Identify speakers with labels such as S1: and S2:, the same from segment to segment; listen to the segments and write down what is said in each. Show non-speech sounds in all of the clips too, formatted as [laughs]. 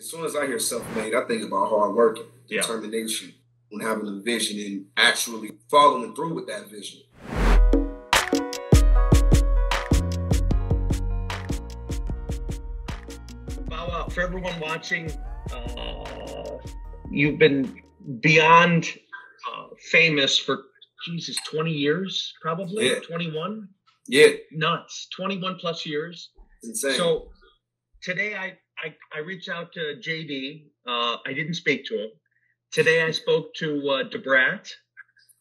S1: as soon as I hear self-made, I think about hard working,
S2: Yeah.
S1: determination, and having a vision and actually following through with that vision.
S2: Wow, for everyone watching, uh, you've been beyond uh, famous for Jesus, 20 years, probably
S1: Yeah.
S2: 21.
S1: Yeah,
S2: Nuts, 21 plus years.
S1: it's insane.
S2: So today I, I I reached out to JD. Uh, I didn't speak to him. Today I spoke to uh, Da Brat.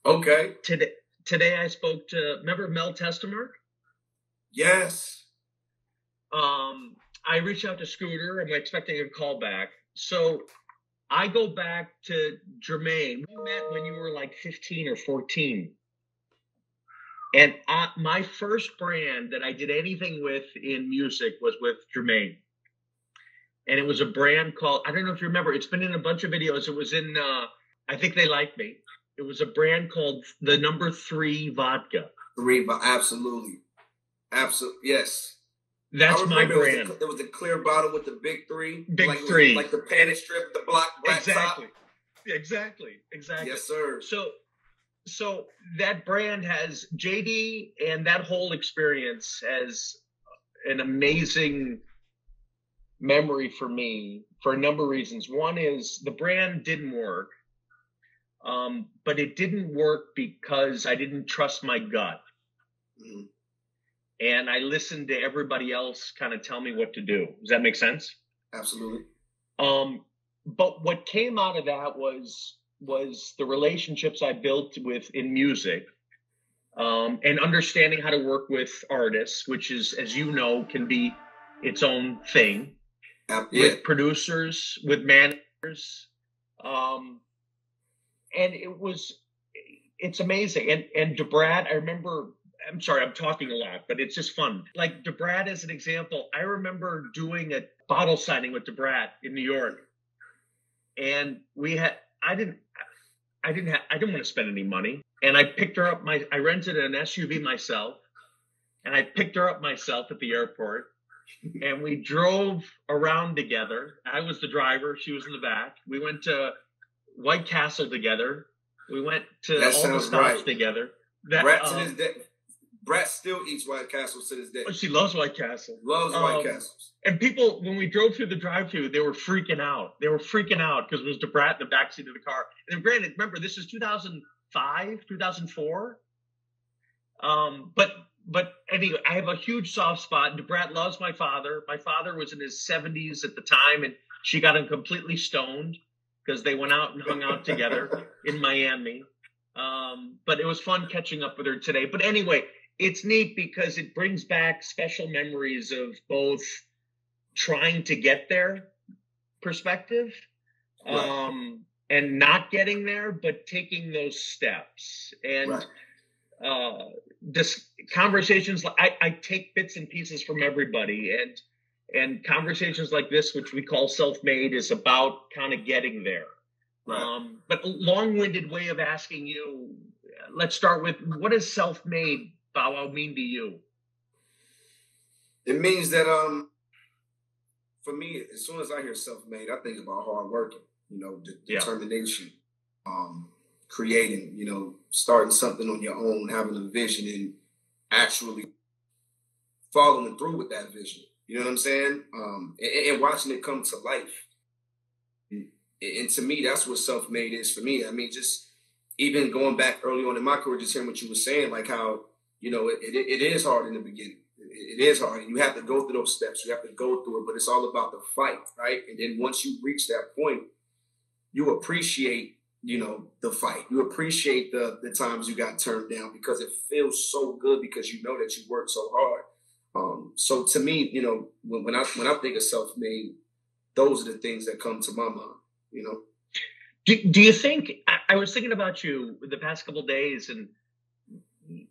S1: okay,
S2: Today today I spoke to remember Mel Testament.
S1: yes,
S2: Um, I reached out to Scooter. I'm expecting a call back. So I go back to Jermaine. We met when you were like 15 or 14. And I, my first brand that I did anything with in music was with Jermaine. And it was a brand called, I don't know if you remember, it's been in a bunch of videos. It was in, uh, I think they like me. It was a brand called the number three vodka.
S1: three, but absolutely, absolutely, yes.
S2: That's my
S1: remember it was
S2: brand.
S1: the- There was a clear bottle with the big three,
S2: Big
S1: like,
S2: three.
S1: like the panic strip, the black black
S2: exactly.
S1: top.
S2: Exactly. Exactly.
S1: Yes, sir.
S2: So, so that brand has JD, and that whole experience has an amazing memory for me for a number of reasons. One is the brand didn't work, um, but it didn't work because I didn't trust my gut,
S1: Mhm.
S2: and I listened to everybody else kind of tell me what to do. Does that make sense?
S1: Absolutely.
S2: Um, but what came out of that was was the relationships I built with in music, um, and understanding how to work with artists, which is, as you know, can be its own thing.
S1: Yeah,
S2: With producers, with managers, um, and it was it's amazing. And and Da Brat, I remember. I'm sorry, I'm talking a lot, but it's just fun. Like Da Brat as an example, I remember doing a bottle signing with Da Brat in New York, and we had I didn't I didn't have I didn't want to spend any money, and I picked her up. My I rented an SUV myself, and I picked her up myself at the airport, and we drove around together. I was the driver, she was in the back. We went to White Castle together. We went to
S1: That
S2: all the stops
S1: right.
S2: together. That
S1: Brett to
S2: um,
S1: this day. Brett still eats White Castle to this day.
S2: oh, she loves White Castle.
S1: Loves White
S2: um,
S1: Castles.
S2: And people, when we drove through the drive-through, they were freaking out. They were freaking out because it was Da Brat in the backseat of the car. And granted, remember this is 2005, 2004. Um, but but anyway, I have a huge soft spot. Da Brat loves my father. My father was in his 70s at the time, and she got him completely stoned because they went out and hung out together in Miami. Um, but it was fun catching up with her today. But anyway, it's neat because it brings back special memories of both trying to get there perspective
S1: Right.
S2: um, and not getting there, but taking those steps. And
S1: Right.
S2: uh, this conversations, I, I take bits and pieces from everybody, and and conversations like this, which we call self-made, is about kind of getting there.
S1: Right.
S2: Um, but long-winded way of asking you. Let's start with what does self-made Bow Wow mean to you?
S1: It means that um, for me, as soon as I hear self-made, I think about hard working. You know, de-
S2: Yeah.
S1: determination, um, creating. You know, starting something on your own, having a vision, and actually following through with that vision. You know what I'm saying? Um, and, and watching it come to life. And, to me, that's what self-made is for me. I mean, just even going back early on in my career, just hearing what you were saying, like how you know it, it, it is hard in the beginning. It, it is hard, and you have to go through those steps. You have to go through it, but it's all about the fight, right? And then once you reach that point, you appreciate, you know, the fight. You appreciate the the times you got turned down because it feels so good because you know that you worked so hard. Um, so to me, you know, when, when I when I think of self-made, those are the things that come to my mind. You know,
S2: Do, do you think I, was thinking about you the past couple days, and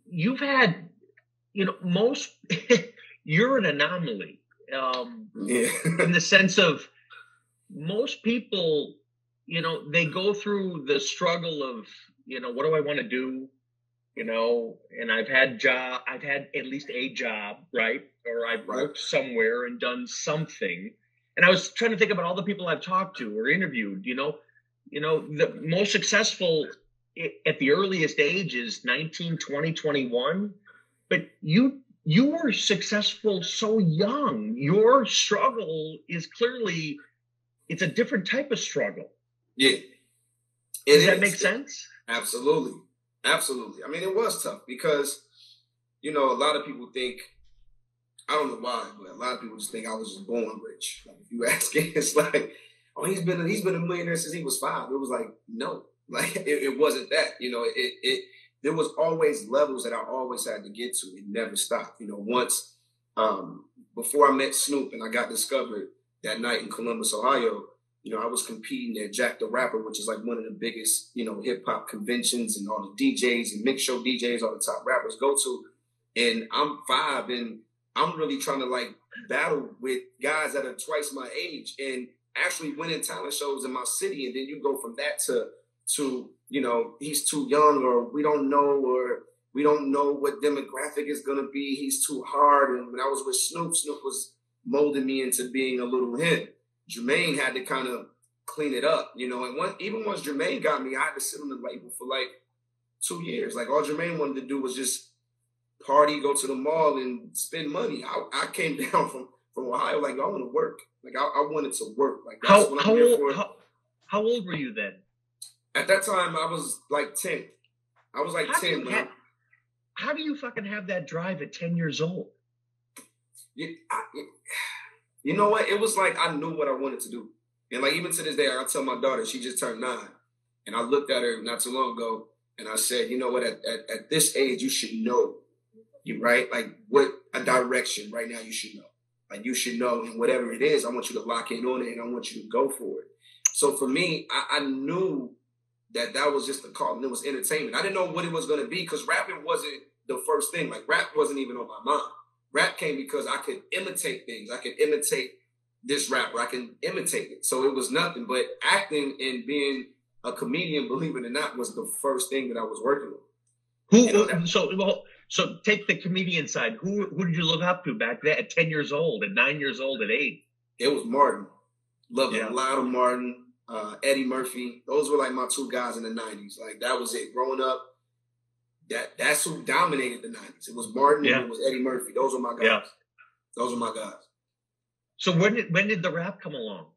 S2: you've had, you know, most [laughs] you're an anomaly um,
S1: yeah,
S2: in the sense of most people, you know, they go through the struggle of, you know, what do I want to do, you know, and I've had job, I've had at least a job, right, or I've worked somewhere and done something, And I was trying to think about all the people I've talked to or interviewed. You know, you know, the most successful at the earliest age is 19, 20, 21. But you you were successful so young. Your struggle is clearly it's a different type of struggle.
S1: Yeah.
S2: It Does is. that make sense?
S1: Absolutely. Absolutely. I mean, it was tough because, you know, a lot of people think, I don't know why, but a lot of people just think I was just born rich. Like, if you [laughs] ask it, it's like, oh, he's been he's been a millionaire since he was five. It was like, no, [laughs] like it, it wasn't that. You know, it it there was always levels that I always had to get to. It never stopped. You know, once um, before I met Snoop and I got discovered that night in Columbus, Ohio, you know, I was competing at Jack the Rapper, which is like one of the biggest, you know, hip hop conventions and all the DJs and mix show DJs, all the top rappers go to. And I'm five and I'm really trying to like battle with guys that are twice my age and actually winning talent shows in my city. And then you go from that to to, you know, he's too young or we don't know or we don't know what demographic is gonna be. He's too hard. And when I was with Snoop, Snoop was molding me into being a little him. Jermaine had to kind of clean it up, you know. And one, even once Jermaine got me, I had to sit on the label for like two years. Like all Jermaine wanted to do was just party, go to the mall, and spend money. I, I came [laughs] down from from Ohio like I want to work. Like I, I, wanted to work. Like
S2: that's how, what I'm how here old, for. How, how, old were you then?
S1: At that time, I was like ten. I was like how ten.
S2: Do how do you fucking have that drive at ten years old?
S1: You, I, you know what? It was like I knew what I wanted to do. And like even to this day, I tell my daughter, she just turned nine. And I looked at her not too long ago and I said, you know what, at, at, at this age, you should know, you right? Like what a direction right now you should know. Like you should know, and whatever it is, I want you to lock in on it and I want you to go for it. So for me, I, I knew that that was just a call and it was entertainment. I didn't know what it was going to be because rapping wasn't the first thing. Like rap wasn't even on my mind. Rap came because I could imitate things. I could imitate this rapper. I can imitate it. So it was nothing. But acting and being a comedian, believe it or not, was the first thing that I was working on.
S2: Who? You know, so well, so take the comedian side. Who who did you look up to back then at ten years old, at nine years old, at eight?
S1: It was Martin. Loved yeah. a lot of Martin, uh, Eddie Murphy. Those were like my two guys in the nineties. Like that was it. Growing up, that that's who dominated the nineties. It was Martin yeah. and it was Eddie Murphy. Those were my guys. Yeah. Those were my guys.
S2: So when did when did the rap come along?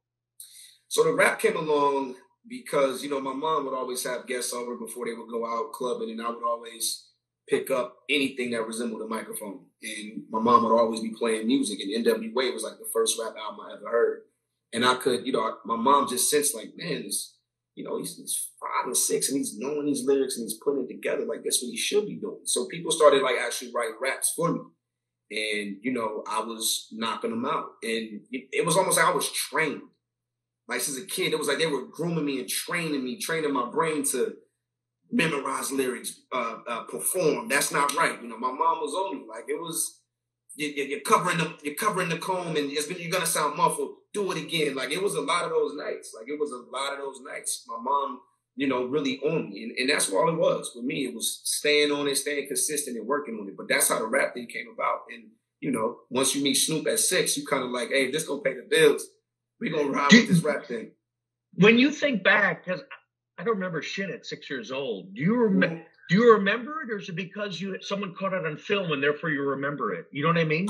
S1: So the rap came along because you know my mom would always have guests over before they would go out clubbing, and I would always pick up anything that resembled a microphone. And my mom would always be playing music, and NWA was like the first rap album I ever heard. And I could, you know, my mom just sensed like, man, this, you know, he's, he's five and six, and he's knowing these lyrics and he's putting it together. Like that's what he should be doing. So people started like actually writing raps for me and you know I was knocking them out, and it, it, was almost like I was trained. Like since a kid, it was like they were grooming me and training me, training my brain to memorize lyrics, uh, uh, perform. That's not right. You know, my mom was on me. Like it was, you, are covering the you're covering the comb, and it's you're gonna sound muffled. Do it again. Like it was a lot of those nights. Like it was a lot of those nights. My mom you know, really on me. And, and that's all it was for me. It was staying on it, staying consistent and working on it. But that's how the rap thing came about. And, you know, once you meet Snoop at six, you kind of like, hey, this gonna pay the bills. We gonna ride with this rap thing.
S2: When you think back, because I don't remember shit at six years old. Do you remember? Mm-hmm. Do you remember it, or is it because you someone caught it on film and therefore you remember it? You know what I mean?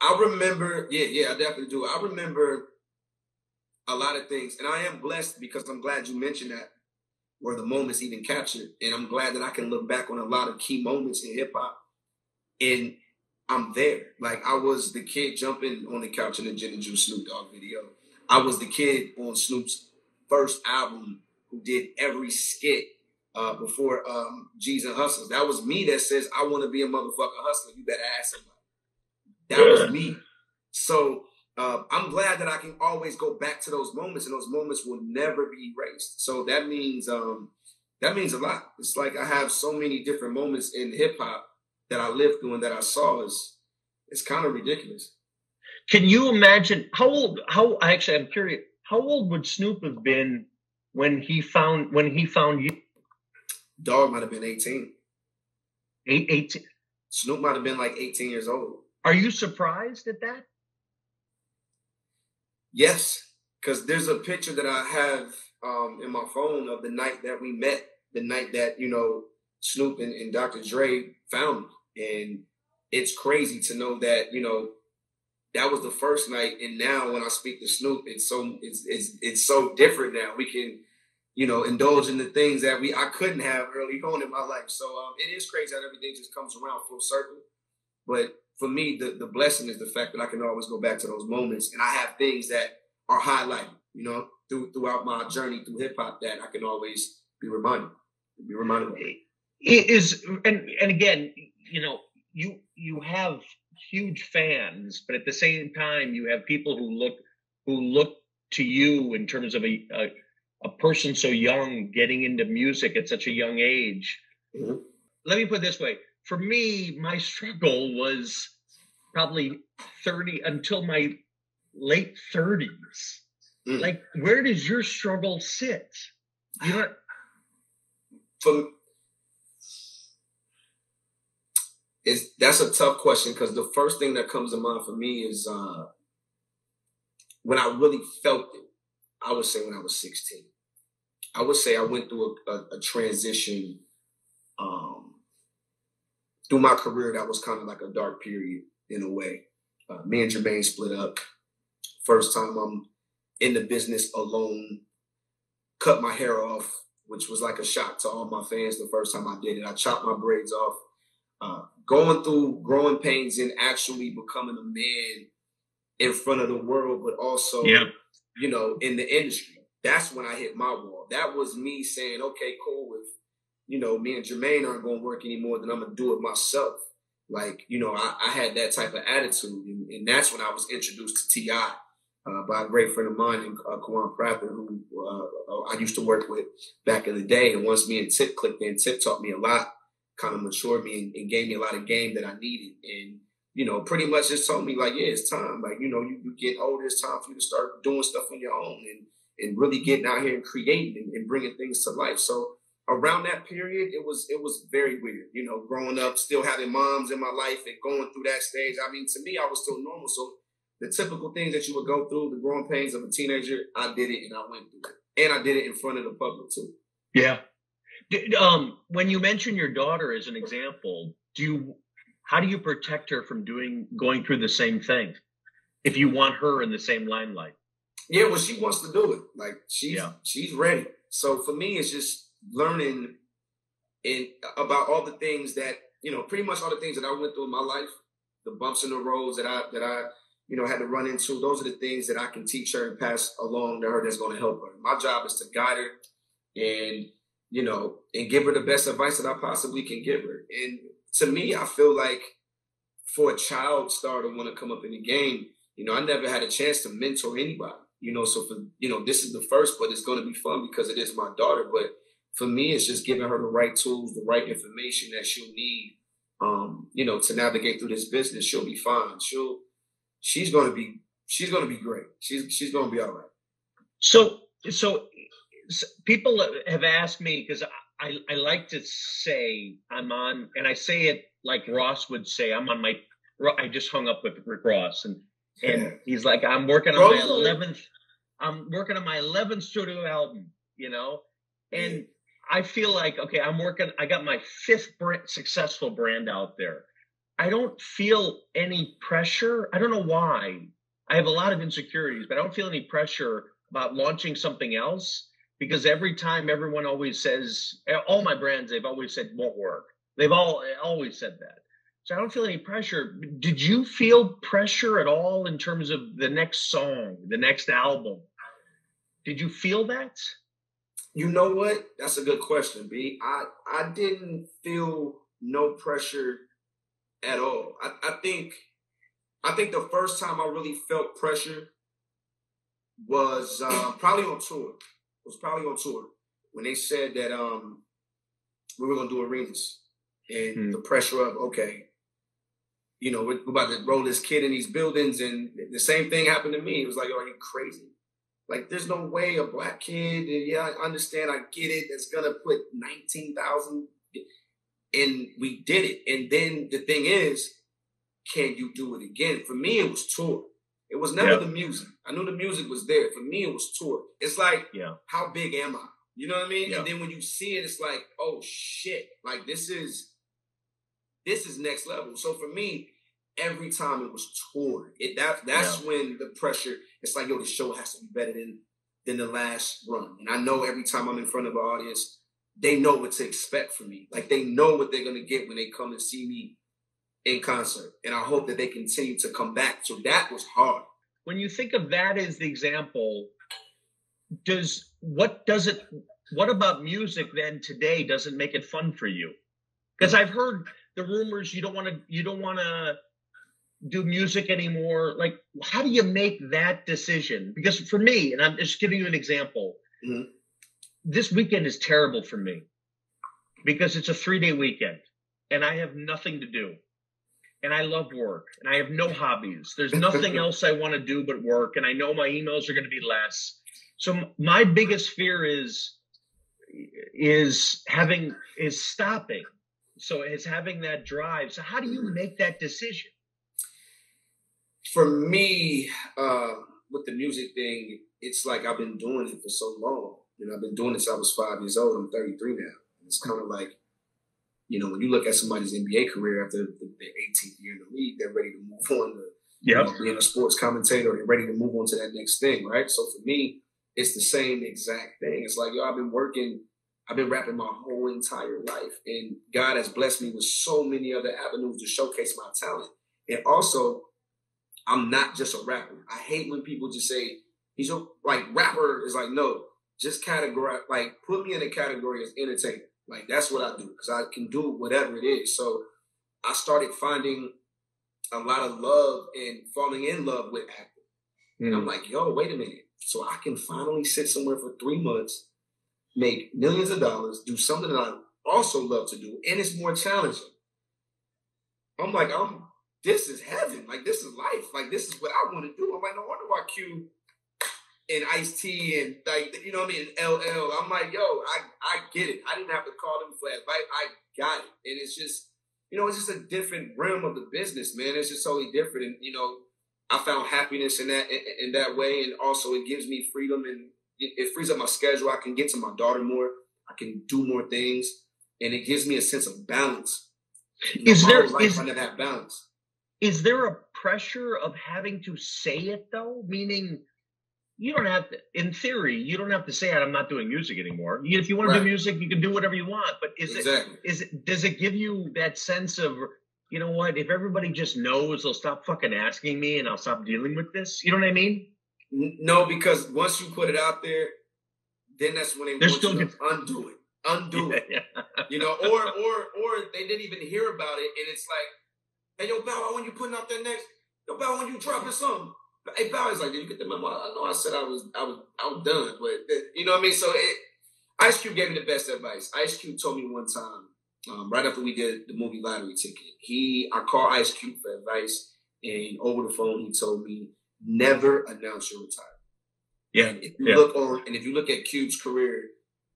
S1: I remember. Yeah, yeah, I definitely do. I remember a lot of things, and I am blessed because I'm glad you mentioned that where the moments even captured. And I'm glad that I can look back on a lot of key moments in hip hop and I'm there. Like I was the kid jumping on the couch in the and Juice Snoop Dogg video. I was the kid on Snoop's first album who did every skit uh, before um, G's and Hustlers. That was me that says, I want to be a motherfucker hustler. You better ask somebody. That was me. So uh, I'm glad that I can always go back to those moments, and those moments will never be erased. So that means um, that means a lot. It's like I have so many different moments in hip hop that I lived through and that I saw. Is it's kind of ridiculous.
S2: Can you imagine how old? How I actually, I'm curious. How old would Snoop have been when he found when he found you?
S1: Dog might have been 18.
S2: Eight, 18.
S1: Snoop might have been like 18 years old.
S2: Are you surprised at that?
S1: Yes, because there's a picture that I have um, in my phone of the night that we met, the night that you know Snoop and, and Dr. Dre found me, and it's crazy to know that you know that was the first night, and now when I speak to Snoop, it's so it's it's it's so different now. We can you know indulge in the things that we I couldn't have early on in my life. So um, it is crazy how everything just comes around full circle, but for me, the, the blessing is the fact that I can always go back to those moments and I have things that are highlighted, you know, through, throughout my journey through hip hop that I can always be reminded, be reminded of.
S2: It is, and, and again, you know, you, you have huge fans, but at the same time, you have people who look, who look to you in terms of a, a, a person so young getting into music at such a young age. Mm-hmm. Let me put it this way for me, my struggle was probably 30 until my late 30s. Mm. Like, where does your struggle sit? You know, [sighs]
S1: for is that's a tough question because the first thing that comes to mind for me is uh, when I really felt it. I would say when I was 16. I would say I went through a, a, a transition um, through my career, that was kind of like a dark period in a way. Uh, me and Jermaine split up. First time I'm in the business alone. Cut my hair off, which was like a shock to all my fans the first time I did it. I chopped my braids off. Uh, going through growing pains and actually becoming a man in front of the world, but also, yeah. you know, in the industry. That's when I hit my wall. That was me saying, okay, cool. If you know, me and Jermaine aren't going to work anymore, then I'm going to do it myself. Like, you know, I, I had that type of attitude. And, and, that's when I was introduced to T.I. Uh, by a great friend of mine, uh, Kawan Prather, who uh, I used to work with back in the day. And once me and Tip clicked in, Tip taught me a lot, kind of matured me and, and, gave me a lot of game that I needed. And, you know, pretty much just told me, like, yeah, it's time. Like, you know, you, you get older, it's time for you to start doing stuff on your own and, and really getting out here and creating and, and bringing things to life. So, around that period, it was it was very weird. You know, growing up, still having moms in my life and going through that stage. I mean, to me, I was still normal. So the typical things that you would go through, the growing pains of a teenager, I did it and I went through it, and I did it in front of the public too.
S2: Yeah. Um, when you mention your daughter as an example, do you how do you protect her from doing going through the same thing if you want her in the same limelight?
S1: Yeah, well, she wants to do it. Like she's yeah. she's ready. So for me, it's just learning in about all the things that you know, pretty much all the things that I went through in my life, the bumps in the roads that I that I you know had to run into. Those are the things that I can teach her and pass along to her that's going to help her. My job is to guide her and you know and give her the best advice that I possibly can give her. And to me, I feel like for a child star to want to come up in the game, you know, I never had a chance to mentor anybody. You know, so for you know, this is the first, but it's going to be fun because it is my daughter. But for me, it's just giving her the right tools, the right information that she'll need, um, you know, to navigate through this business. She'll be fine. She'll, she's going to be, she's going to be great. She's, she's going to be all right.
S2: So, so people have asked me because I, I like to say I'm on, and I say it like Ross would say, I'm on my, I just hung up with Rick Ross and, and he's like, I'm working on my 11th, I'm working on my 11th studio album, you know, and I feel like okay, I'm working. I got my fifth brand, successful brand out there. I don't feel any pressure. I don't know why. I have a lot of insecurities, but I don't feel any pressure about launching something else because every time everyone always says eh, all my brands they've always said won't work. They've all eh, always said that. So I don't feel any pressure. Did you feel pressure at all in terms of the next song, the next album? Did you feel that?
S1: You know what? That's a good question, B. I I didn't feel no pressure at all. I, I think I think the first time I really felt pressure was uh, probably on tour. It was probably on tour when they said that um, we were gonna do arenas and mm. the pressure of okay, you know, we're about to roll this kid in these buildings, and the same thing happened to me. It was like, are you crazy? Like, there's no way a black kid, and yeah, I understand, I get it, that's gonna put 19,000 and we did it. And then the thing is, can you do it again? For me, it was tour. It was never the music. I knew the music was there. For me, it was tour. It's like,
S2: yeah,
S1: how big am I? You know what I mean? And then when you see it, it's like, oh shit! Like this is this is next level. So for me, every time it was tour. it that that's when the pressure. It's like, yo, the show has to be better than than the last run. And I know every time I'm in front of an audience, they know what to expect from me. Like they know what they're gonna get when they come and see me in concert. And I hope that they continue to come back. So that was hard.
S2: When you think of that as the example, does what does it what about music then today doesn't make it fun for you? Because I've heard the rumors you don't want to you don't want to do music anymore. Like, how do you make that decision? Because for me, and I'm just giving you an example, mm-hmm. this weekend is terrible for me because it's a three day weekend and I have nothing to do and I love work and I have no hobbies. There's nothing [laughs] else I want to do but work. And I know my emails are going to be less. So my biggest fear is, is having, is stopping. So it's having that drive. So how do you make that decision?
S1: For me, uh, with the music thing, it's like I've been doing it for so long. You know, I've been doing this since I was five years old. I'm 33 now. It's kind of like you know, when you look at somebody's NBA career after the, the 18th year in the league, they're ready to move on to yep. you know, being a sports commentator. They're ready to move on to that next thing, right? So for me, it's the same exact thing. It's like, yo, I've been working, I've been rapping my whole entire life, and God has blessed me with so many other avenues to showcase my talent. And also, I'm not just a rapper. I hate when people just say he's a like rapper is like no, just categorize like put me in a category as entertainer. Like that's what I do because I can do whatever it is. So I started finding a lot of love and falling in love with acting. Mm. And I'm hmm. like, yo, wait a minute. So I can finally sit somewhere for three months, make millions of dollars, do something that I also love to do, and it's more challenging. I'm like, I'm this is heaven. Like this is life. Like this is what I want to do. I'm like, no wonder why Q and Ice T and like you know what I mean, LL. I'm like, yo, I I get it. I didn't have to call them for advice. I got it, and it's just you know, it's just a different realm of the business, man. It's just totally different, and you know, I found happiness in that in, in that way, and also it gives me freedom and it, it frees up my schedule. I can get to my daughter more. I can do more things, and it gives me a sense of balance.
S2: You know, is there is, under that balance? Is there a pressure of having to say it though? Meaning you don't have to, in theory, you don't have to say, I'm not doing music anymore. If you want right. to do music, you can do whatever you want. But is exactly. it, is it, does it give you that sense of, you know what, if everybody just knows, they'll stop fucking asking me and I'll stop dealing with this? You know what I mean?
S1: No, because once you put it out there, then that's when they They're still to [laughs] undo it. Undo it. Yeah. You know, or, or, or they didn't even hear about it. And it's like, hey, yo, Bow, when you putting out that next, yo, Bow, when you dropping something, Hey, Bowie's like, did you get the memo? I know I said I was, I was, I was done, but you know what I mean. So it, Ice Cube gave me the best advice. Ice Cube told me one time, um, right after we did the movie Lottery Ticket, he, I called Ice Cube for advice, and over the phone he told me, never announce your retirement. Yeah. And if you yeah. look on, and if you look at Cube's career,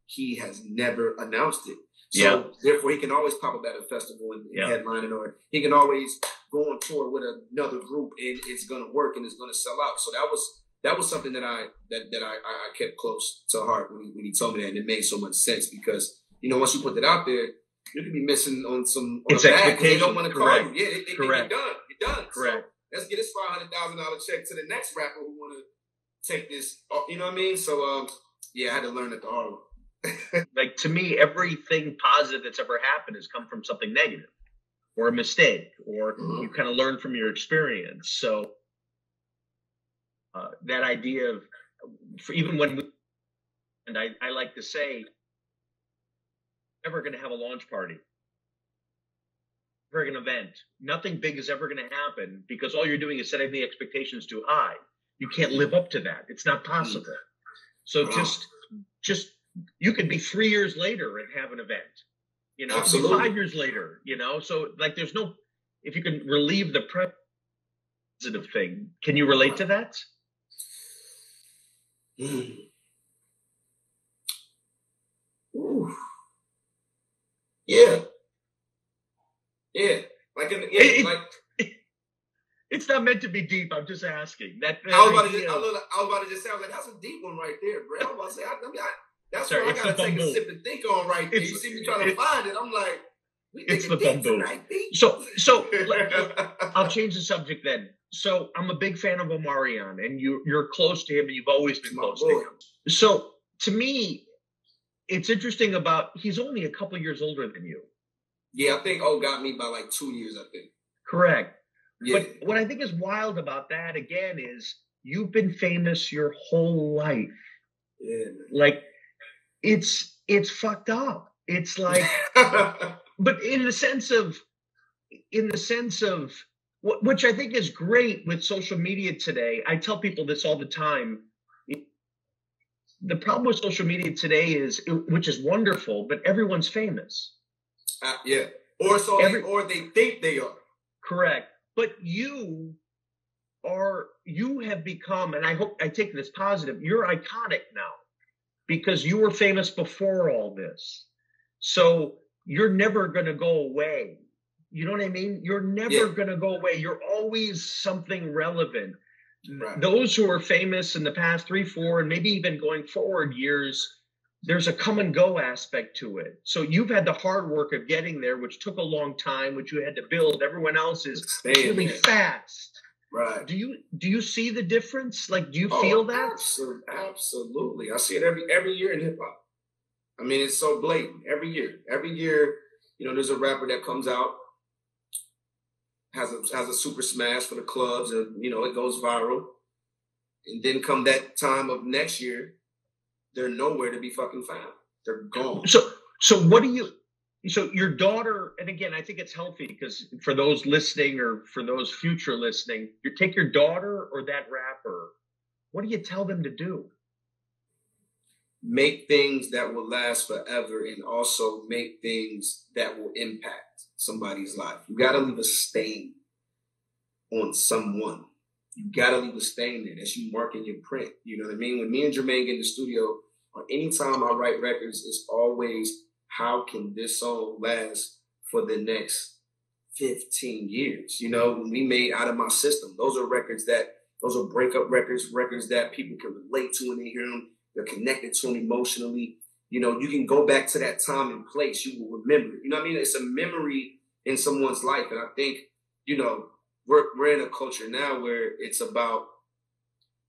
S1: he has never announced it. So yeah. therefore, he can always pop up at a festival and, and yeah. headline, or he can always go on tour with another group, and it's gonna work and it's gonna sell out. So that was that was something that I that that I, I kept close to heart when he, when he told me that, and it made so much sense because you know once you put that out there, you could be missing on some on it's a bag they don't want to call you. Yeah, they, they Correct. you're done. You're done. Correct. So let's get this five hundred thousand dollar check to the next rapper who want to take this. You know what I mean? So um, yeah, I had to learn it the hard way. [laughs]
S2: like to me, everything positive that's ever happened has come from something negative or a mistake, or mm-hmm. you kind of learn from your experience. So uh, that idea of even when we, and I, I like to say, never going to have a launch party, an event. Nothing big is ever going to happen because all you're doing is setting the expectations too high. You can't live up to that. It's not possible. Mm-hmm. So just, just you could be three years later and have an event. You know, five years later. You know, so like there's no if you can relieve the positive thing. Can you relate to that? Mm.
S1: Yeah. Yeah. Like in, yeah, it, like [laughs]
S2: it's not not meant to be deep. I'm just asking. That, that
S1: I, was about to just, I was about to just say, I was like, that's a deep one right there, bro. I was about to say, I, I mean, I, that's Sorry, what I gotta take a sip and think on right there. It's, you see me trying to find it. I'm like, we it's the deep tonight,
S2: So, so [laughs] I'll change the subject then. So I'm a big fan of Omarion, and you you're close to him, and you've always been close boy. to him. So to me, it's interesting about he's only a couple years older than you.
S1: Yeah, I think O got me by like two years. I think.
S2: Correct. Yeah. But what I think is wild about that again is you've been famous your whole life.
S1: Yeah.
S2: Like it's it's fucked up. It's like [laughs] but in the sense of in the sense of which I think is great with social media today. I tell people this all the time. The problem with social media today is, which is wonderful, but everyone's famous.
S1: Uh, yeah, or so, Every, they, or they think they are.
S2: Correct, but you are you have become, and I hope I take this positive. You're iconic now because you were famous before all this. So you're never going to go away. You know what I mean? You're never yeah. going to go away. You're always something relevant. Right. Those who are famous in the past three, four, and maybe even going forward years, there's a come and go aspect to it. So you've had the hard work of getting there, which took a long time, which you had to build. Everyone else is really fast.
S1: Right.
S2: Do you do you see the difference? Like, do you oh, feel that?
S1: Absolutely. I see it every every year in hip hop. I mean, it's so blatant every year. Every year, you know, there's a rapper that comes out, has a has a super smash for the clubs, and you know, it goes viral. And then come that time of next year, they're nowhere to be fucking found. They're gone.
S2: So so what do you so your daughter, and again, I think it's healthy because for those listening or for those future listening, you take your daughter or that rapper. What do you tell them to do?
S1: Make things that will last forever, and also make things that will impact somebody's life. You got to leave a stain on someone. You got to leave a stain there. That's you marking your print. You know what I mean? When me and Jermaine get in the studio, or anytime I write records, it's always how can this song last for the next 15 years? You know, we made Out of My System, those are records that, those are breakup records, records that people can relate to when they hear them. They're connected to them emotionally. You know, you can go back to that time and place, you will remember. You know what I mean? It's a memory in someone's life. And I think, you know, we're, we're in a culture now where it's about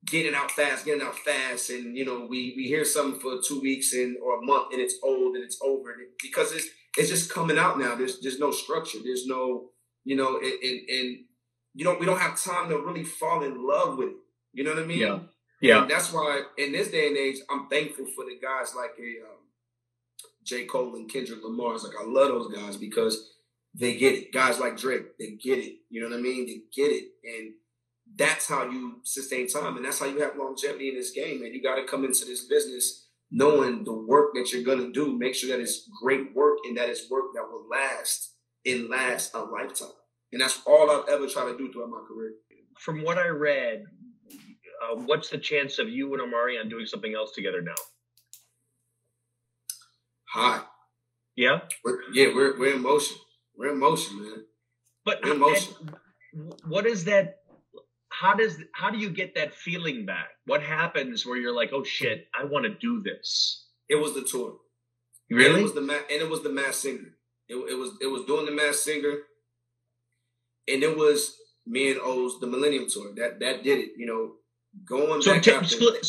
S1: getting out fast, getting out fast, and you know we we hear something for two weeks and or a month and it's old and it's over and it, because it's it's just coming out now. There's there's no structure. There's no you know and, and, and you know we don't have time to really fall in love with it. You know what I mean?
S2: Yeah. Yeah.
S1: And that's why in this day and age, I'm thankful for the guys like a um, J. Cole and Kendrick Lamar. Lamar's. Like I love those guys because they get it. Guys like Drake, they get it. You know what I mean? They get it and that's how you sustain time and that's how you have longevity in this game and you got to come into this business knowing the work that you're going to do. Make sure that it's great work and that it's work that will last and last a lifetime. And that's all i've ever tried to do throughout my career.
S2: From what i read uh, what's the chance of you and Omarion doing something else together now?
S1: High.
S2: Yeah?
S1: We're, yeah we're, we're in motion. We're in motion man.
S2: But we're in motion. what is that how does how do you get that feeling back? What happens where you're like, oh shit, I want to do this?
S1: It was the tour.
S2: Really?
S1: And it was the ma- and it was the Masked Singer. It, it was it was doing the Masked Singer, and it was me and O's the Millennium Tour. That that did it. You know, going so back t- after,
S2: split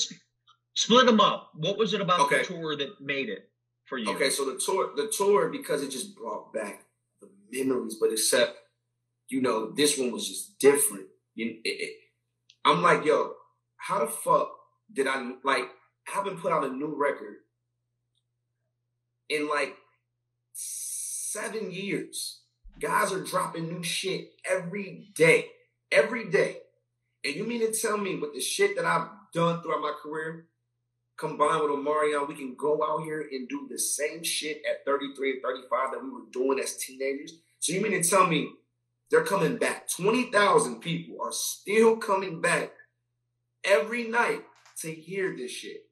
S2: split them up. What was it about okay. the tour that made it for you?
S1: Okay, so the tour the tour because it just brought back the memories, but except you know this one was just different you, it, it, I'm like, yo, how the fuck did I like? I haven't put out a new record in like seven years. Guys are dropping new shit every day, every day. And you mean to tell me with the shit that I've done throughout my career, combined with Omarion, we can go out here and do the same shit at 33 and 35 that we were doing as teenagers? So you mean to tell me they're coming back. 20,000 people are still coming back every night to hear this shit.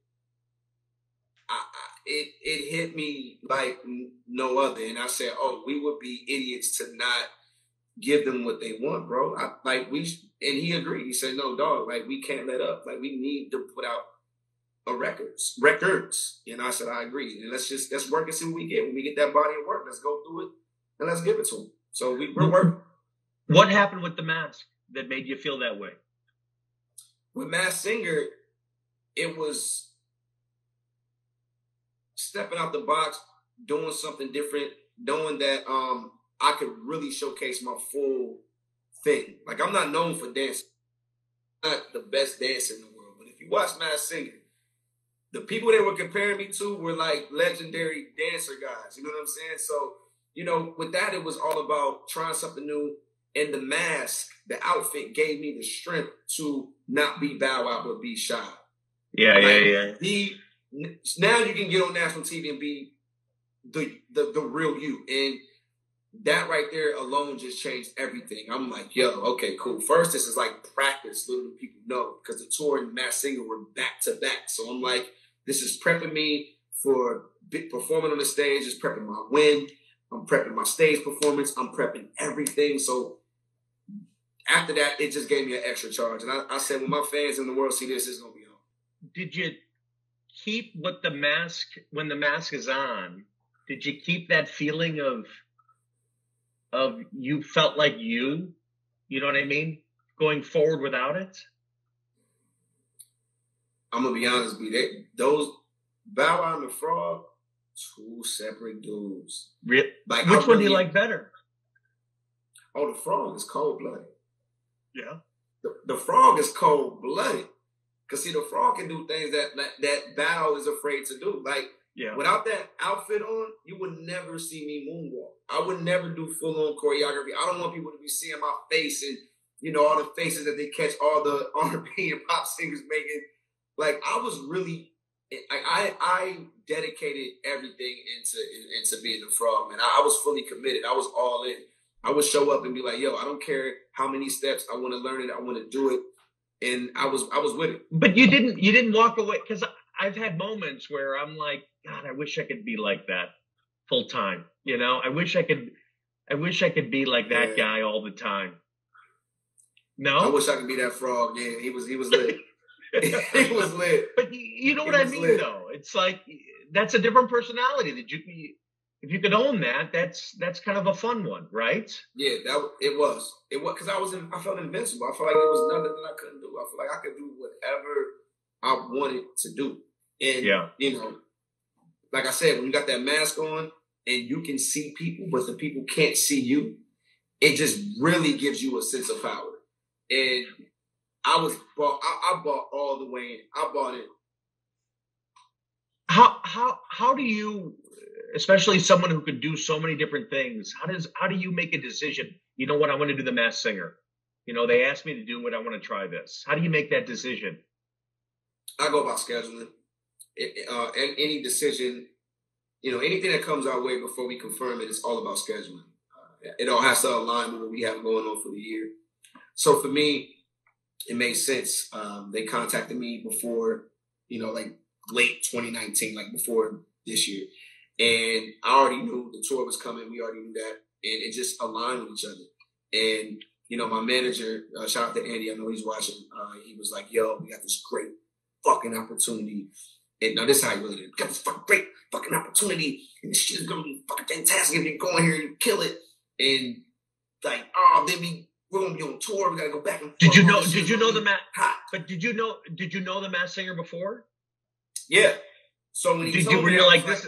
S1: I, I, it it hit me like no other, and I said, "Oh, we would be idiots to not give them what they want, bro. I, like we and he agreed. He said, "No, dog. Like we can't let up. Like we need to put out a records, records." And I said, "I agree. And let's just let's work and see what we get. When we get that body of work, let's go through it and let's give it to them." So we, we're working.
S2: What happened with the mask that made you feel that way?
S1: With Masked Singer, it was stepping out the box, doing something different, knowing that um I could really showcase my full thing. Like I'm not known for dancing. I'm not the best dancer in the world. But if you watch Masked Singer, the people they were comparing me to were like legendary dancer guys. You know what I'm saying? So, you know, with that, it was all about trying something new. And the mask, the outfit gave me the strength to not be Bow Wow, but be shy.
S2: Yeah, like, yeah, yeah.
S1: Be now you can get on national TV and be the the, the real you. And that right there alone just changed everything. I'm like, yo, okay, cool. First, this is like practice, little people know, because the tour and Masked Singer were back to back. So I'm like, this is prepping me for performing on the stage, it's prepping my win. I'm prepping my stage performance. I'm prepping everything. So after that, it just gave me an extra charge. And I, I said, when my fans in the world see this, it's gonna be on.
S2: Did you keep what the mask when the mask is on? Did you keep that feeling of of you felt like you? You know what I mean? Going forward without it.
S1: I'm gonna be honest, be they those Bow Wow and the Frog, two separate dudes.
S2: Really? Like, Which one do you like better?
S1: Oh, the Frog is cold blooded.
S2: Yeah.
S1: The, the Frog is cold blooded. Cause see, the Frog can do things that that, that Bow is afraid to do. Like
S2: yeah.
S1: Without that outfit on, you would never see me moonwalk. I would never do full on choreography. I don't want people to be seeing my face and you know all the faces that they catch all the [laughs] R&B and pop singers making. Like I was really, I I dedicated everything into into being the frog man. I, I was fully committed. I was all in. I would show up and be like, "Yo, I don't care how many steps. I want to learn it. I want to do it." And I was I was with it.
S2: But you didn't you didn't walk away because I've had moments where I'm like, God, I wish I could be like that full time. You know, I wish I could. I wish I could be like that yeah. guy all the time. No,
S1: I wish I could be that frog. Yeah, he was. He was lit. [laughs] [laughs] he was lit.
S2: But you know what I mean, lit. though. It's like that's a different personality that you. If you could own that, that's that's kind of a fun one, right?
S1: Yeah, that it was. It was because I was. In, I felt invincible. I felt like there was nothing that I couldn't do. I feel like I could do whatever I wanted to do. And yeah. you know, like I said, when you got that mask on and you can see people, but the people can't see you, it just really gives you a sense of power. And I was bought. I, I bought all the way in. I bought it.
S2: How how how do you, especially someone who could do so many different things, how does how do you make a decision? You know what? I want to do the Masked Singer. You know, they asked me to do it. I want to try this. How do you make that decision?
S1: I go about scheduling uh, any decision, you know, anything that comes our way before we confirm it, it's all about scheduling. Uh, it all has to align with what we have going on for the year. So for me, it made sense. Um, they contacted me before, you know, like late 2019, like before this year. And I already knew the tour was coming. We already knew that. And it just aligned with each other. And, you know, my manager, uh, shout out to Andy, I know he's watching. Uh, he was like, yo, we got this great fucking opportunity and now this is how I really did. Got this fucking great fucking opportunity, and this shit is gonna be fucking fantastic if you go in here and kill it. And like, oh, then we we're gonna be on tour. We gotta go back and. Forth.
S2: Did you know? Did you know the Matt? But did you know? Did you know the Masked Singer before?
S1: Yeah. So when he
S2: did you were you like this?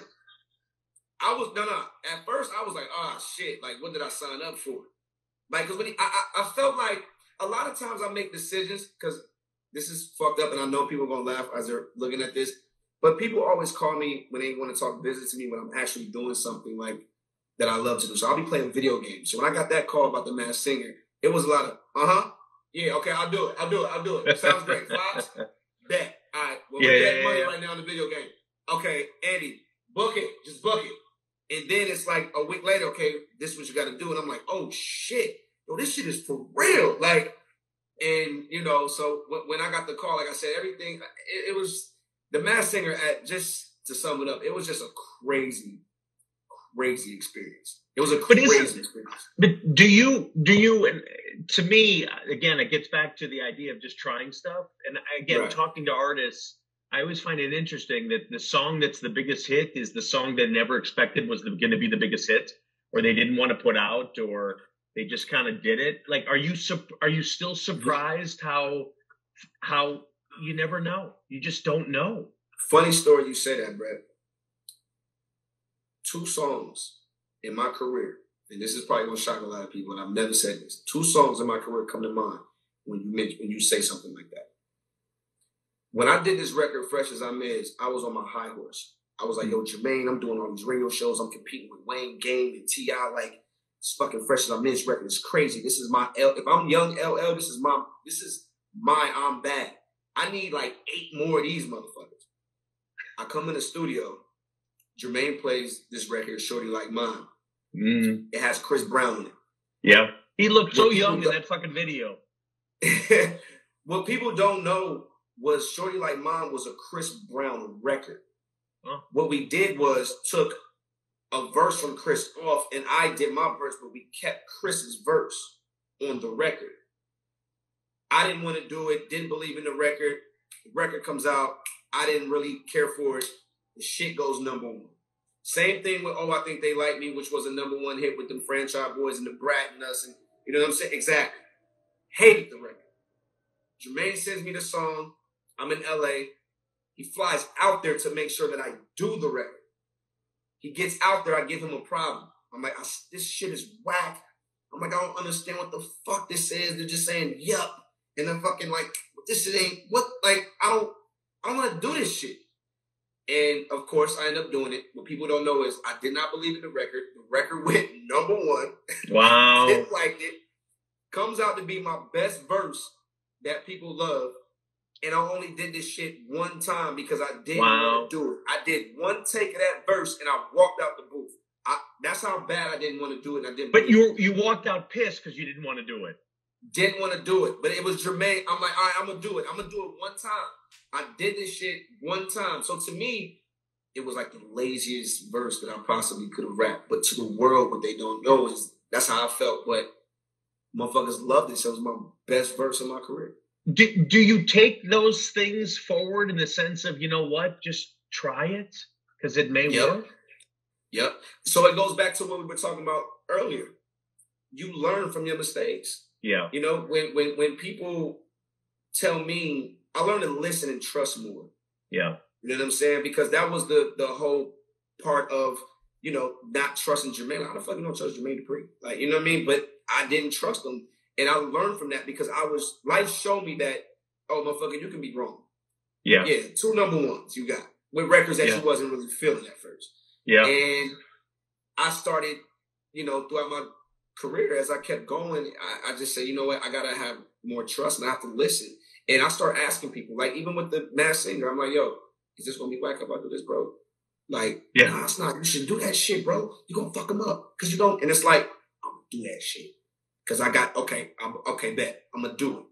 S1: I was no no. At first, I was like, oh shit, like what did I sign up for? Like, because when he, I, I, I felt like a lot of times I make decisions because this is fucked up, and I know people are gonna laugh as they're looking at this. But people always call me when they want to talk business to me when I'm actually doing something like that I love to do. So I'll be playing video games. So when I got that call about the Masked Singer, it was a lot of, uh huh, yeah, okay, I'll do it, I'll do it, I'll do it. Sounds great, [laughs] Fox. Bet. All right, well, yeah, we're getting yeah, money yeah. right now in the video game. Okay, Andy, book it, just book it. And then it's like a week later, okay, this is what you got to do. And I'm like, oh shit, yo, this shit is for real. Like, and you know, so when, when I got the call, like I said, everything, it, it was the Masked Singer, at just to sum it up, it was just a crazy, crazy experience. It was a crazy experience.
S2: But do you do you and to me again it gets back to the idea of just trying stuff and again right. talking to artists I always find it interesting that the song that's the biggest hit is the song they never expected was going to be the biggest hit or they didn't want to put out or they just kind of did it. Like are you are you still surprised how how you never know? You just don't know.
S1: Funny story you say that brett. Two songs in my career and this is probably going to shock a lot of people and i've never said this. Two songs in my career come to mind when you mention when you say something like that when i did this record Fresh Azimiz i was on my high horse I was like, yo, Jermaine, I'm doing all these radio shows. I'm competing with Wayne Game and T.I. Like, it's fucking fresh as I'm in this record. It's crazy. This is my L. If I'm young LL, this is my this is my I'm bad. I need like eight more of these motherfuckers. I come in the studio. Jermaine plays this record, Shorty Like Mine. Mm. It has Chris Brown in it.
S2: Yeah. He looked so young in that fucking video. [laughs]
S1: what people don't know was Shorty Like Mine was a Chris Brown record. Huh? What we did was took a verse from Chris off, and I did my verse, but we kept Chris's verse on the record. I didn't want to do it, didn't believe in the record. The record comes out, I didn't really care for it. The shit goes number one. Same thing with Oh, I Think They Like Me, which was a number one hit with them Franchize Boyz and the Brat and us, and you know what I'm saying? Exactly. Hated the record. Jermaine sends me the song. I'm in LA. He flies out there to make sure that I do the record. He gets out there, I give him a problem. I'm like, this shit is whack. I'm like, I don't understand what the fuck this is. They're just saying yup. And I'm fucking like, this ain't what like I don't I don't want to do this shit. And of course I end up doing it. What people don't know is I did not believe in the record. The record [laughs] went number one.
S2: Wow. [laughs]
S1: didn't like it. Comes out to be my best verse that people love and I only did this shit one time because I didn't wow. want to do it. I did one take of that verse and I walked out the booth. I, that's how bad I didn't want to do it. I didn't.
S2: But you you walked out pissed because you didn't want to do it.
S1: Didn't want to do it, but it was Jermaine. I'm like, all right, I'm gonna do it. I'm gonna do it one time. I did this shit one time. So to me, it was like the laziest verse that I possibly could have rapped. But to the world, what they don't know is that's how I felt. But motherfuckers loved it. So it was my best verse of my career
S2: do, do you take those things forward in the sense of you know what just try it? Because it may
S1: yep.
S2: work?
S1: Yep. So it goes back to what we were talking about earlier. You learn from your mistakes.
S2: Yeah.
S1: You know when when when people tell me i learn to listen and trust more.
S2: Yeah.
S1: You know what i'm saying? Because that was the the whole part of you know not trusting jermaine. I don't fucking don't trust jermaine dupri. Like you know what i mean? But i didn't trust him and I learned from that because I was life showed me that, oh motherfucker, you can be wrong.
S2: Yeah.
S1: Yeah. Two number ones you got with records that yeah. you wasn't really feeling at first.
S2: Yeah.
S1: And I started, you know, throughout my career, as I kept going, I, I just said, you know what, I gotta have more trust and I have to listen. And I start asking people, like even with the Masked Singer, I'm like, yo, is this gonna be whack if I do this, bro? Like, yeah, nah, it's not. You should do that shit, bro. You gonna fuck them up because you don't. And it's like, I'm gonna do that shit because I got okay, I'm okay, bet I'm gonna do it.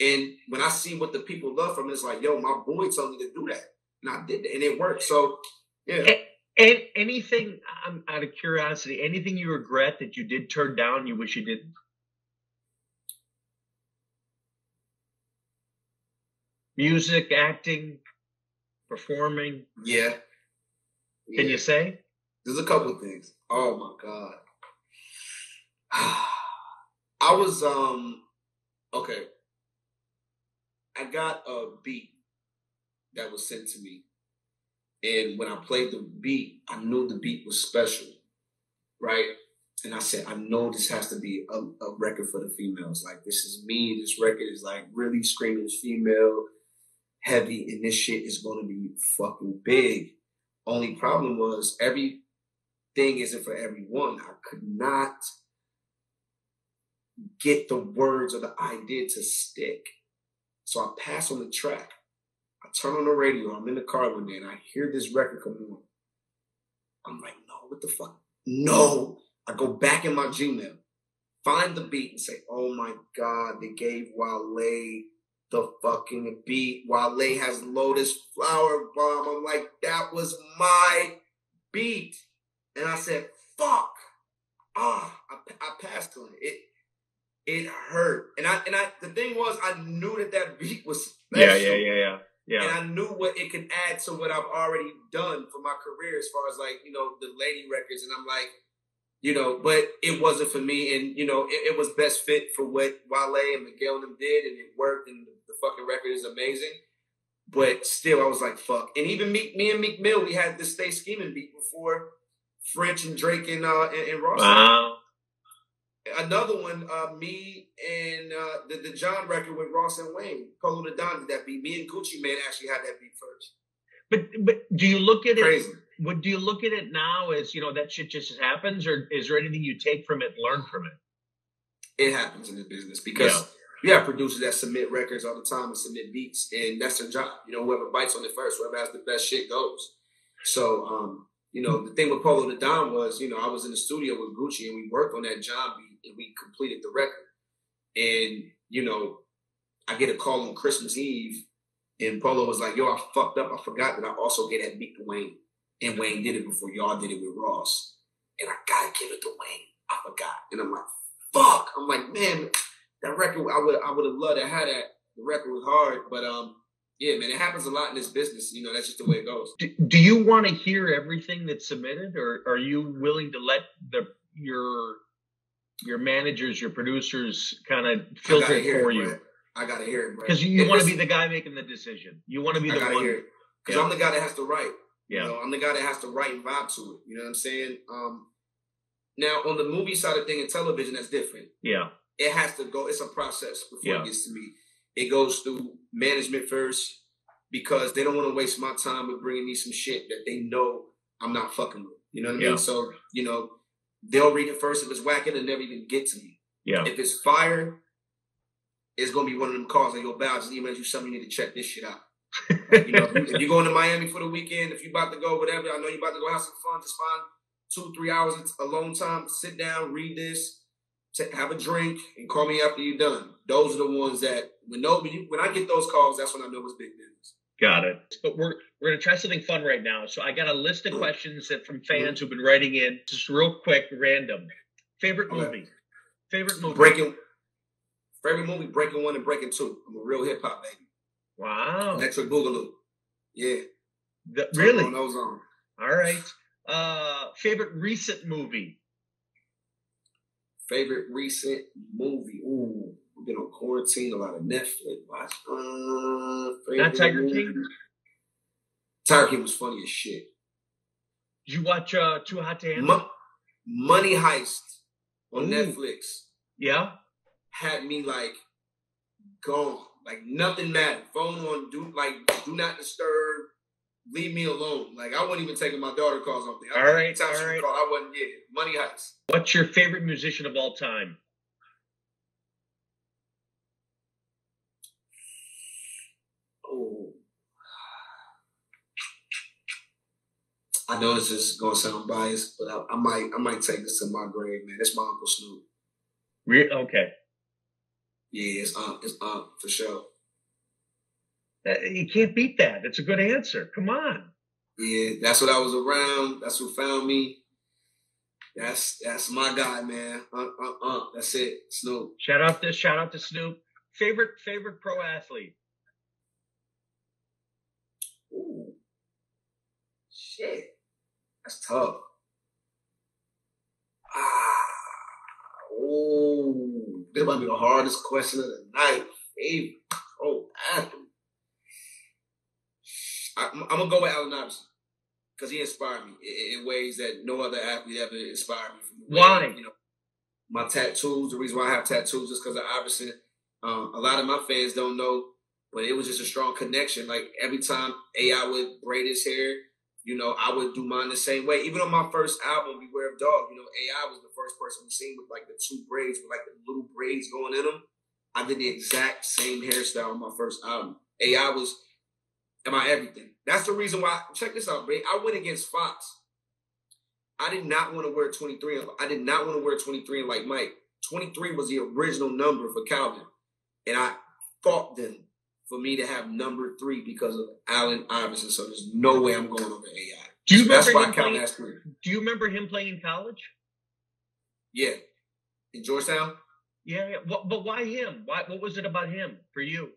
S1: And when I see what the people love from it, it's like, yo, my boy told me to do that, and I did it, and it worked. So, yeah.
S2: And anything, I'm out of curiosity, anything you regret that you did turn down, you wish you didn't? Music, acting, performing.
S1: Yeah.
S2: Can you say?
S1: There's a couple things. Oh my god. [sighs] I was um okay. I got a beat that was sent to me. And when I played the beat, I knew the beat was special. Right? And I said, I know this has to be a, a record for the females. Like this is me. This record is like really screaming female heavy, and this shit is gonna be fucking big. Only problem was everything isn't for everyone. I could not get the words or the idea to stick. So I pass on the track. I turn on the radio. I'm in the car one day and I hear this record come on. I'm like, no, what the fuck? No. I go back in my Gmail, find the beat and say, oh my God, they gave Wale the fucking beat. Wale has Lotus Flower Bomb. I'm like, that was my beat. And I said, fuck. Ah, I, I passed on it. It it hurt, and I and I the thing was I knew that that beat was
S2: special. Yeah, yeah, yeah, yeah. Yeah.
S1: And I knew what it could add to what I've already done for my career as far as like, you know, the lady records. And I'm like, you know, but it wasn't for me. And, you know, it, it was best fit for what Wale and Miguel and them did. And it worked. And the, fucking record is amazing. But still, I was like, fuck. And even me, me and Meek Mill, we had the Stay Scheming beat before French and Drake and, uh, and, and Ross.
S2: Wow
S1: another one, uh, me and uh, the, the John record with Ross and Wayne, Polow Da Don did that beat. Me and Gucci Mane actually had that beat first.
S2: But but do you look at
S1: Crazy.
S2: it? What do you look at it now as you know that shit just happens, or is there anything you take from it, learn from it?
S1: It happens in the business because yeah. you have producers that submit records all the time and submit beats, and that's their job. You know, whoever bites on it first, whoever has the best shit goes. So, um, you know, the thing with Polow Da Don was, you know, I was in the studio with Gucci and we worked on that John beat and we completed the record. And, you know, I get a call on Christmas Eve and Polow was like, yo, I fucked up. I forgot that I also gave that beat to Wayne. And Wayne did it before y'all did it with Ross. And I gotta give it to Wayne. I forgot. And I'm like, fuck. I'm like, man, that record, I would I would have loved to have that. The record was hard, but um, yeah, man, it happens a lot in this business. You know, that's just the way it goes.
S2: Do, do you want to hear everything that's submitted, or are you willing to let the your your managers, your producers kind of filter it for
S1: it,
S2: you.
S1: I gotta hear it,
S2: because you, you want to be the guy making the decision. You want to be I the one.
S1: Because yeah. I'm the guy that has to write.
S2: Yeah,
S1: you know, I'm the guy that has to write and vibe to it. You know what I'm saying? Um, now on the movie side of thing and television, that's different.
S2: Yeah,
S1: it has to go. It's a process before yeah. it gets to me. It goes through management first because they don't want to waste my time with bringing me some shit that they know I'm not fucking with. You know what I mean? So you know they'll read it first. If it's whack, it'll never even get to me.
S2: Yeah.
S1: If it's fire, it's gonna be one of them calls like, yo, Bow, just email you something you need to check this shit out. you know, if you're going to Miami for the weekend, if you're about to go, whatever, I know you're about to go have some fun, just find two, three hours alone time, sit down, read this, have a drink, and call me after you're done. Those are the ones that when nobody when I get those calls, that's when I know it's big business.
S2: Got it. But we're we're gonna try something fun right now. So I got a list of questions that from fans who've been writing in, just real quick, random. Favorite okay. movie. Favorite movie.
S1: Breaking. Favorite movie, Breaking One and Breaking Two. I'm a real hip hop baby.
S2: Wow.
S1: Electric Boogaloo. Yeah.
S2: The, really? On
S1: those on.
S2: All right. Uh, favorite recent movie.
S1: Favorite recent movie. Ooh been on quarantine, a lot of Netflix. Watch. Uh,
S2: Not Tiger King.
S1: King was funny as shit.
S2: Did you watch uh, Too Hot to Handle?
S1: Mo- Money Heist on Ooh. Netflix.
S2: Yeah.
S1: Had me like gone. Like nothing mattered. Phone on, do like do not disturb. Leave me alone. Like I wasn't even taking my daughter calls off there.
S2: All right, all right.
S1: Call, I wasn't getting Money Heist.
S2: What's your favorite musician of all time?
S1: I know this is gonna sound biased, but I, I, might I might take this to my grave, man. It's my uncle Snoop.
S2: Re- okay.
S1: Yeah, it's uh, it's uh, for sure.
S2: Uh, you can't beat that. It's a good answer. Come on.
S1: Yeah, that's what I was around. That's what found me. That's that's my guy, man. Uh, uh, uh. That's it, Snoop.
S2: Shout out to shout out to Snoop. Favorite favorite pro athlete.
S1: Ooh, shit. That's tough. Ah, oh, this might be the hardest question of the night. Favorite athlete. I, am gonna go with Allen Iverson because he inspired me in, in, ways that no other athlete ever inspired me.
S2: From why?
S1: You know, my tattoos. The reason why I have tattoos is because of Iverson. Um, a lot of my fans don't know, but it was just a strong connection. Like every time AI would braid his hair, you know, I would do mine the same way. Even on my first album, Beware of Dog, you know, AI was the first person we seen with like the two braids, with like the little braids going in them. I did the exact same hairstyle on my first album. AI was my everything. That's the reason why. Check this out, babe. I went against Fox. I did not want to wear 23. I did not want to wear 23 and like Mike. 23 was the original number for Calvin. And I fought them for me to have number three because of Allen Iverson. So there's no way I'm going over AI.
S2: Do you
S1: So that's
S2: remember
S1: why I
S2: him
S1: count
S2: playing,
S1: that as career.
S2: Do you remember him playing in college?
S1: Yeah. In Georgetown,
S2: Yeah, yeah. What, but why him? Why? What was it about him for you?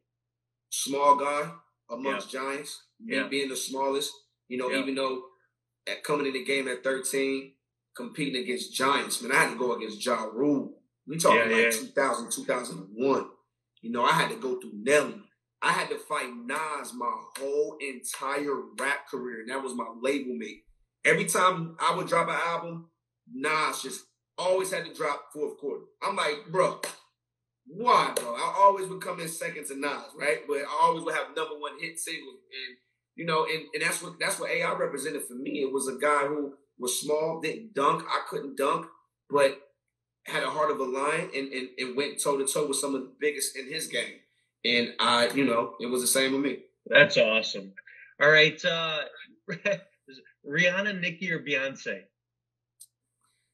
S1: small guy amongst giants, me
S2: Yeah.
S1: being the smallest, you know,
S2: Yeah.
S1: even though at coming in the game at 13, competing against giants, man, I had to go against Ja Rule. We talking
S2: Yeah,
S1: like
S2: yeah.
S1: 2000, 2001. You know, I had to go through Nelly. I had to fight Nas my whole entire rap career, and that was my label mate. Every time I would drop an album, Nas just always had to drop fourth quarter. I'm like, bro, why, bro? I always would come in second to Nas, right? But I always would have number one hit singles, and you know, and, and that's what that's what AI represented for me. It was a guy who was small, didn't dunk. I couldn't dunk, but had a heart of a lion and, and, and went toe to toe with some of the biggest in his game. And I, you know, it was the same with me.
S2: That's awesome. All right, uh, [laughs] Rihanna, Nicki, or Beyonce?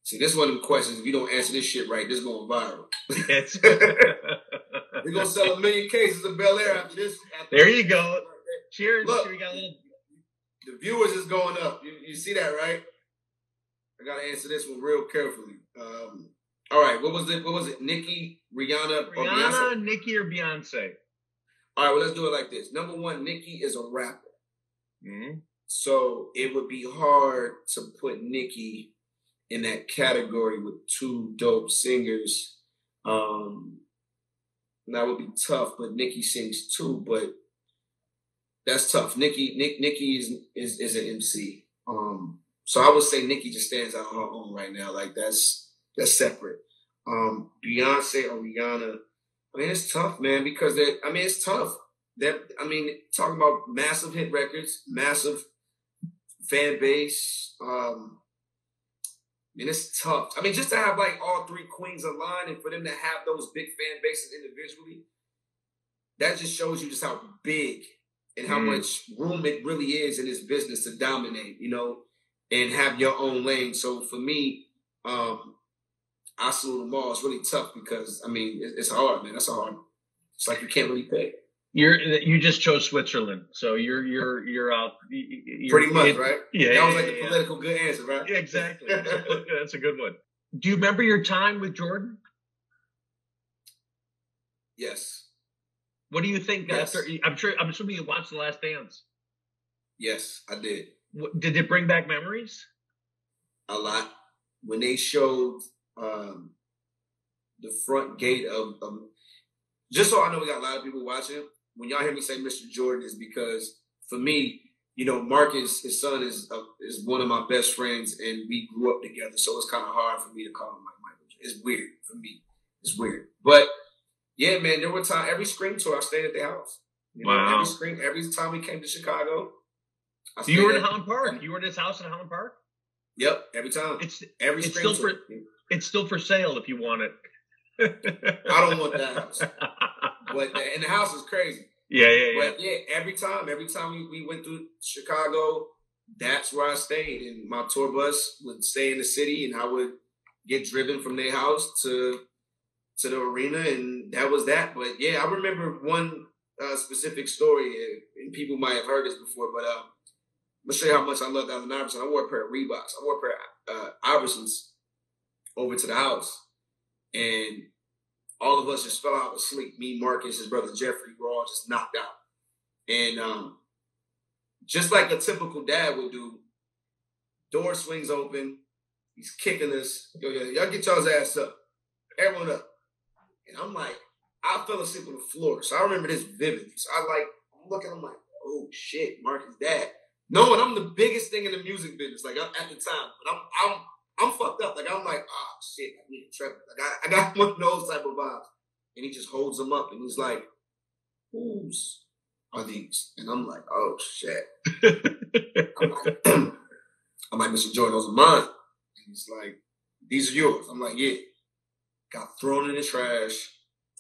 S1: See, this is one of the questions. If you don't answer this shit right, this is going viral. [laughs] We're gonna sell a million cases of Belaire after this. After
S2: There you go. Cheers.
S1: Look.
S2: we got a little.
S1: The viewers is going up. You, you see that, right? I gotta answer this one real carefully. Um, all right, what was it? What was it? Nicki, Rihanna, or Beyonce?
S2: Rihanna, Nicki, or Beyonce?
S1: All right, well, let's do it like this. Number one, Nicki is a rapper.
S2: Mm-hmm.
S1: So it would be hard to put Nicki in that category with two dope singers. Um, that would be tough, but Nicki sings too, but that's tough. Nicki, Nick, Nicki is, is is an MC. Um, so I would say Nicki just stands out on her own right now. Like that's that's separate. Um, Beyonce or Rihanna, I mean, it's tough, man, because that I mean, it's tough. That I mean, talking about massive hit records, massive fan base. Um, I mean, it's tough. I mean, just to have like all three queens aligned and for them to have those big fan bases individually, that just shows you just how big and how
S2: Mm.
S1: much room it really is in this business to dominate, you know, and have your own lane. So for me, um, I salute them all. It's really tough because I mean, it- it's hard, man. That's hard. It's like you can't really pick.
S2: You're you just chose Switzerland, so you're you're you're out. You're,
S1: Pretty much,
S2: it-
S1: right?
S2: Yeah,
S1: That was
S2: yeah,
S1: like the
S2: yeah,
S1: political good answer, right?
S2: yeah. exactly. That's a good one. Do you remember your time with Jordan?
S1: yes,
S2: What do you think
S1: Yes.
S2: after? I'm sure. I'm assuming you watched The Last Dance.
S1: yes, I did.
S2: What, did it bring back memories?
S1: a lot when they showed um, the front gate of, of just so I know we got a lot of people watching. When y'all hear me say Mr. Jordan is because for me, you know, Marcus, his son is uh, is one of my best friends, and we grew up together. So it's kind of hard for me to call him like Michael. It's weird for me. It's weird, but yeah, man, there were times every Scream Tour I stayed at their house. You know,
S2: Wow.
S1: every Scream, every time we came to Chicago, I
S2: You were in Highland Park. You were in his house in Highland Park.
S1: Yep, every time.
S2: It's
S1: every
S2: it's
S1: Scream
S2: still
S1: tour.
S2: It's still for sale if you want it.
S1: I don't want that house. But and the house is crazy.
S2: yeah, yeah, yeah.
S1: But yeah, every time, every time we, we went through Chicago, that's where I stayed. And my tour bus would stay in the city, and I would get driven from their house to to the arena, and that was that. But yeah, I remember one uh, specific story, and people might have heard this before, but uh, I'm gonna show you how much I loved Allen Iverson. I wore a pair of Reeboks. I wore a pair of uh, Iversons over to the house, and all of us just fell out of sleep. Me, Marcus, his brother Jeffrey, were all just knocked out. And um, just like a typical dad would do, door swings open. He's kicking us. Yo, yo, y'all get y'all's ass up. Everyone up. And I'm like, I fell asleep on the floor. So I remember this vividly. So I like, I'm looking, I'm like, oh shit, Marcus' dad. No, and I'm the biggest thing in the music business, like at the time. But I'm I'm I'm fucked up. Like I'm like, ah shit, I need a trip. Like I, I got [laughs] one of those type of vibes. And he just holds them up and he's like, whose are these? And I'm like, oh shit. I'm like, [laughs] [clears throat] I'm like, Mr. Jordan, those are mine. And he's like, these are yours. I'm like, yeah. Got thrown in the trash.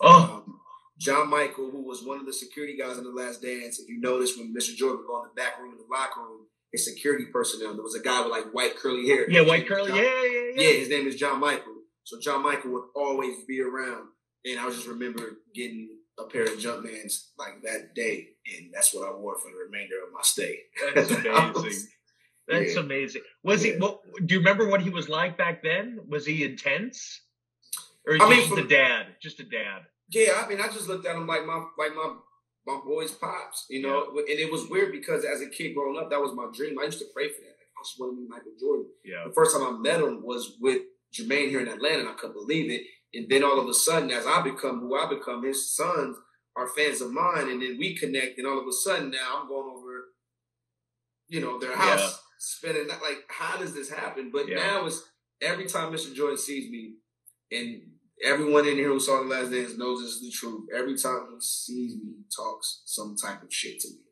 S2: oh,
S1: Um, John Michael, who was one of the security guys in the last dance, if you notice when Mr. Jordan would go in the back room in the locker room, his security personnel, there was a guy with like white curly hair.
S2: yeah, white curly.
S1: John-
S2: Yeah, yeah,
S1: yeah,
S2: yeah.
S1: his name is John Michael. So John Michael would always be around. And I just remember getting a pair of Jumpmans like that day. And that's what I wore for the remainder of my stay.
S2: That's [laughs] amazing. That's yeah. amazing. Was yeah. he? What, do you remember what he was like back then? Was he intense, or I mean, just a dad? Just a dad.
S1: Yeah, I mean, I just looked at him like my like my my boy's pops, you know. Yeah. And it was weird because as a kid growing up, that was my dream. I used to pray for that. Like, I just want to be Michael Jordan.
S2: Yeah.
S1: The first time I met him was with Jermaine here in Atlanta, and I couldn't believe it. And then all of a sudden, as I become who I become, his sons are fans of mine, and then we connect, and all of a sudden now I'm going over, you know, their house, yeah. spending like, how does this happen? But yeah. now it's every time Mr. Jordan sees me, and everyone in here who saw the last dance knows this is the truth. Every time he sees me, he talks some type of shit to me.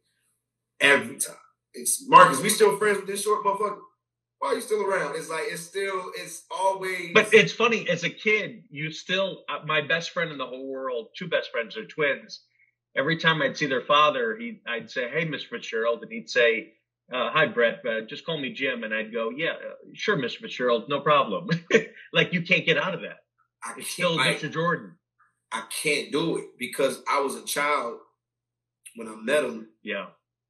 S1: Every time. It's Marcus, we still friends with this short motherfucker why are you still around? It's like it's still it's always.
S2: But it's funny as a kid, you still uh, my best friend in the whole world. Two best friends are twins. Every time I'd see their father, he I'd say, "Hey, Miss Fitzgerald," and he'd say, uh, "Hi, Brett. Uh, just call me Jim." And I'd go, "Yeah, uh, sure, Miss Fitzgerald, no problem." [laughs] like you can't get out of that. I it's still Mr. Jordan.
S1: I can't do it because I was a child when I met him.
S2: Yeah.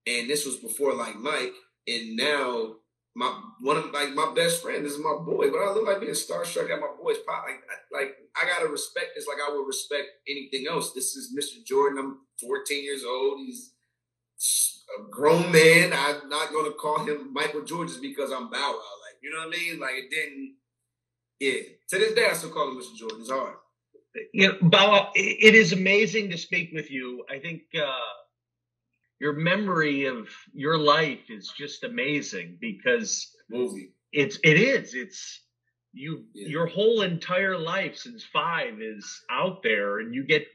S1: And this was before like Mike, and now my one of like my best friend. This is my boy, but I look like being starstruck at my boy's pop. Like, like I gotta respect this, like I would respect anything else. This is Mr. Jordan. I'm 14 years old. He's a grown man. I'm not gonna call him Michael Jordan just because I'm Bow Wow. Like, you know what I mean? Like it didn't. Yeah. To this day, I still call him Mr. Jordan. It's hard.
S2: You know, It is amazing to speak with you. I think. uh your memory of your life is just amazing because
S1: movie.
S2: It's it is. It's you yeah. your whole entire life since five is out there and you get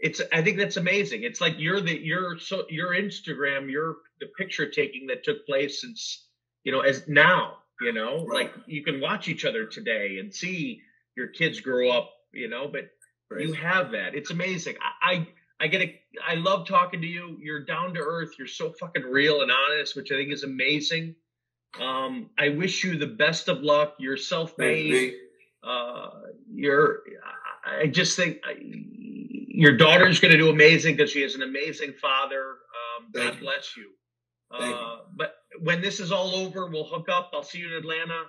S2: it's I think that's amazing. It's like you're the your so your Instagram, your the picture taking that took place since you know as now, you know, right. like you can watch each other today and see your kids grow up, you know, but right. you have that. It's amazing. I, I I get a, I love talking to you. You're down to earth. You're so fucking real and honest, which I think is amazing. Um, I wish you the best of luck. You're self-made. Uh, you're, I just think your daughter's going to do amazing because she has an amazing father. Um, God you. bless you. Uh. But when this is all over, we'll hook up. I'll see you in Atlanta.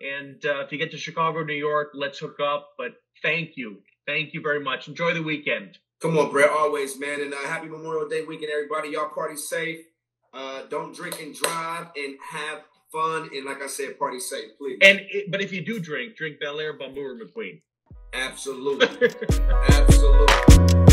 S2: And uh, if you get to Chicago, New York, let's hook up. But thank you. Thank you very much. Enjoy the weekend.
S1: Come on, Brett. Always, man. And uh, happy Memorial Day weekend, everybody. Y'all party safe. Uh, don't drink and drive, and have fun. And like I said, party safe, please.
S2: And it, but if you do drink, drink Belaire, Bumbu, or McQueen.
S1: Absolutely. [laughs] Absolutely.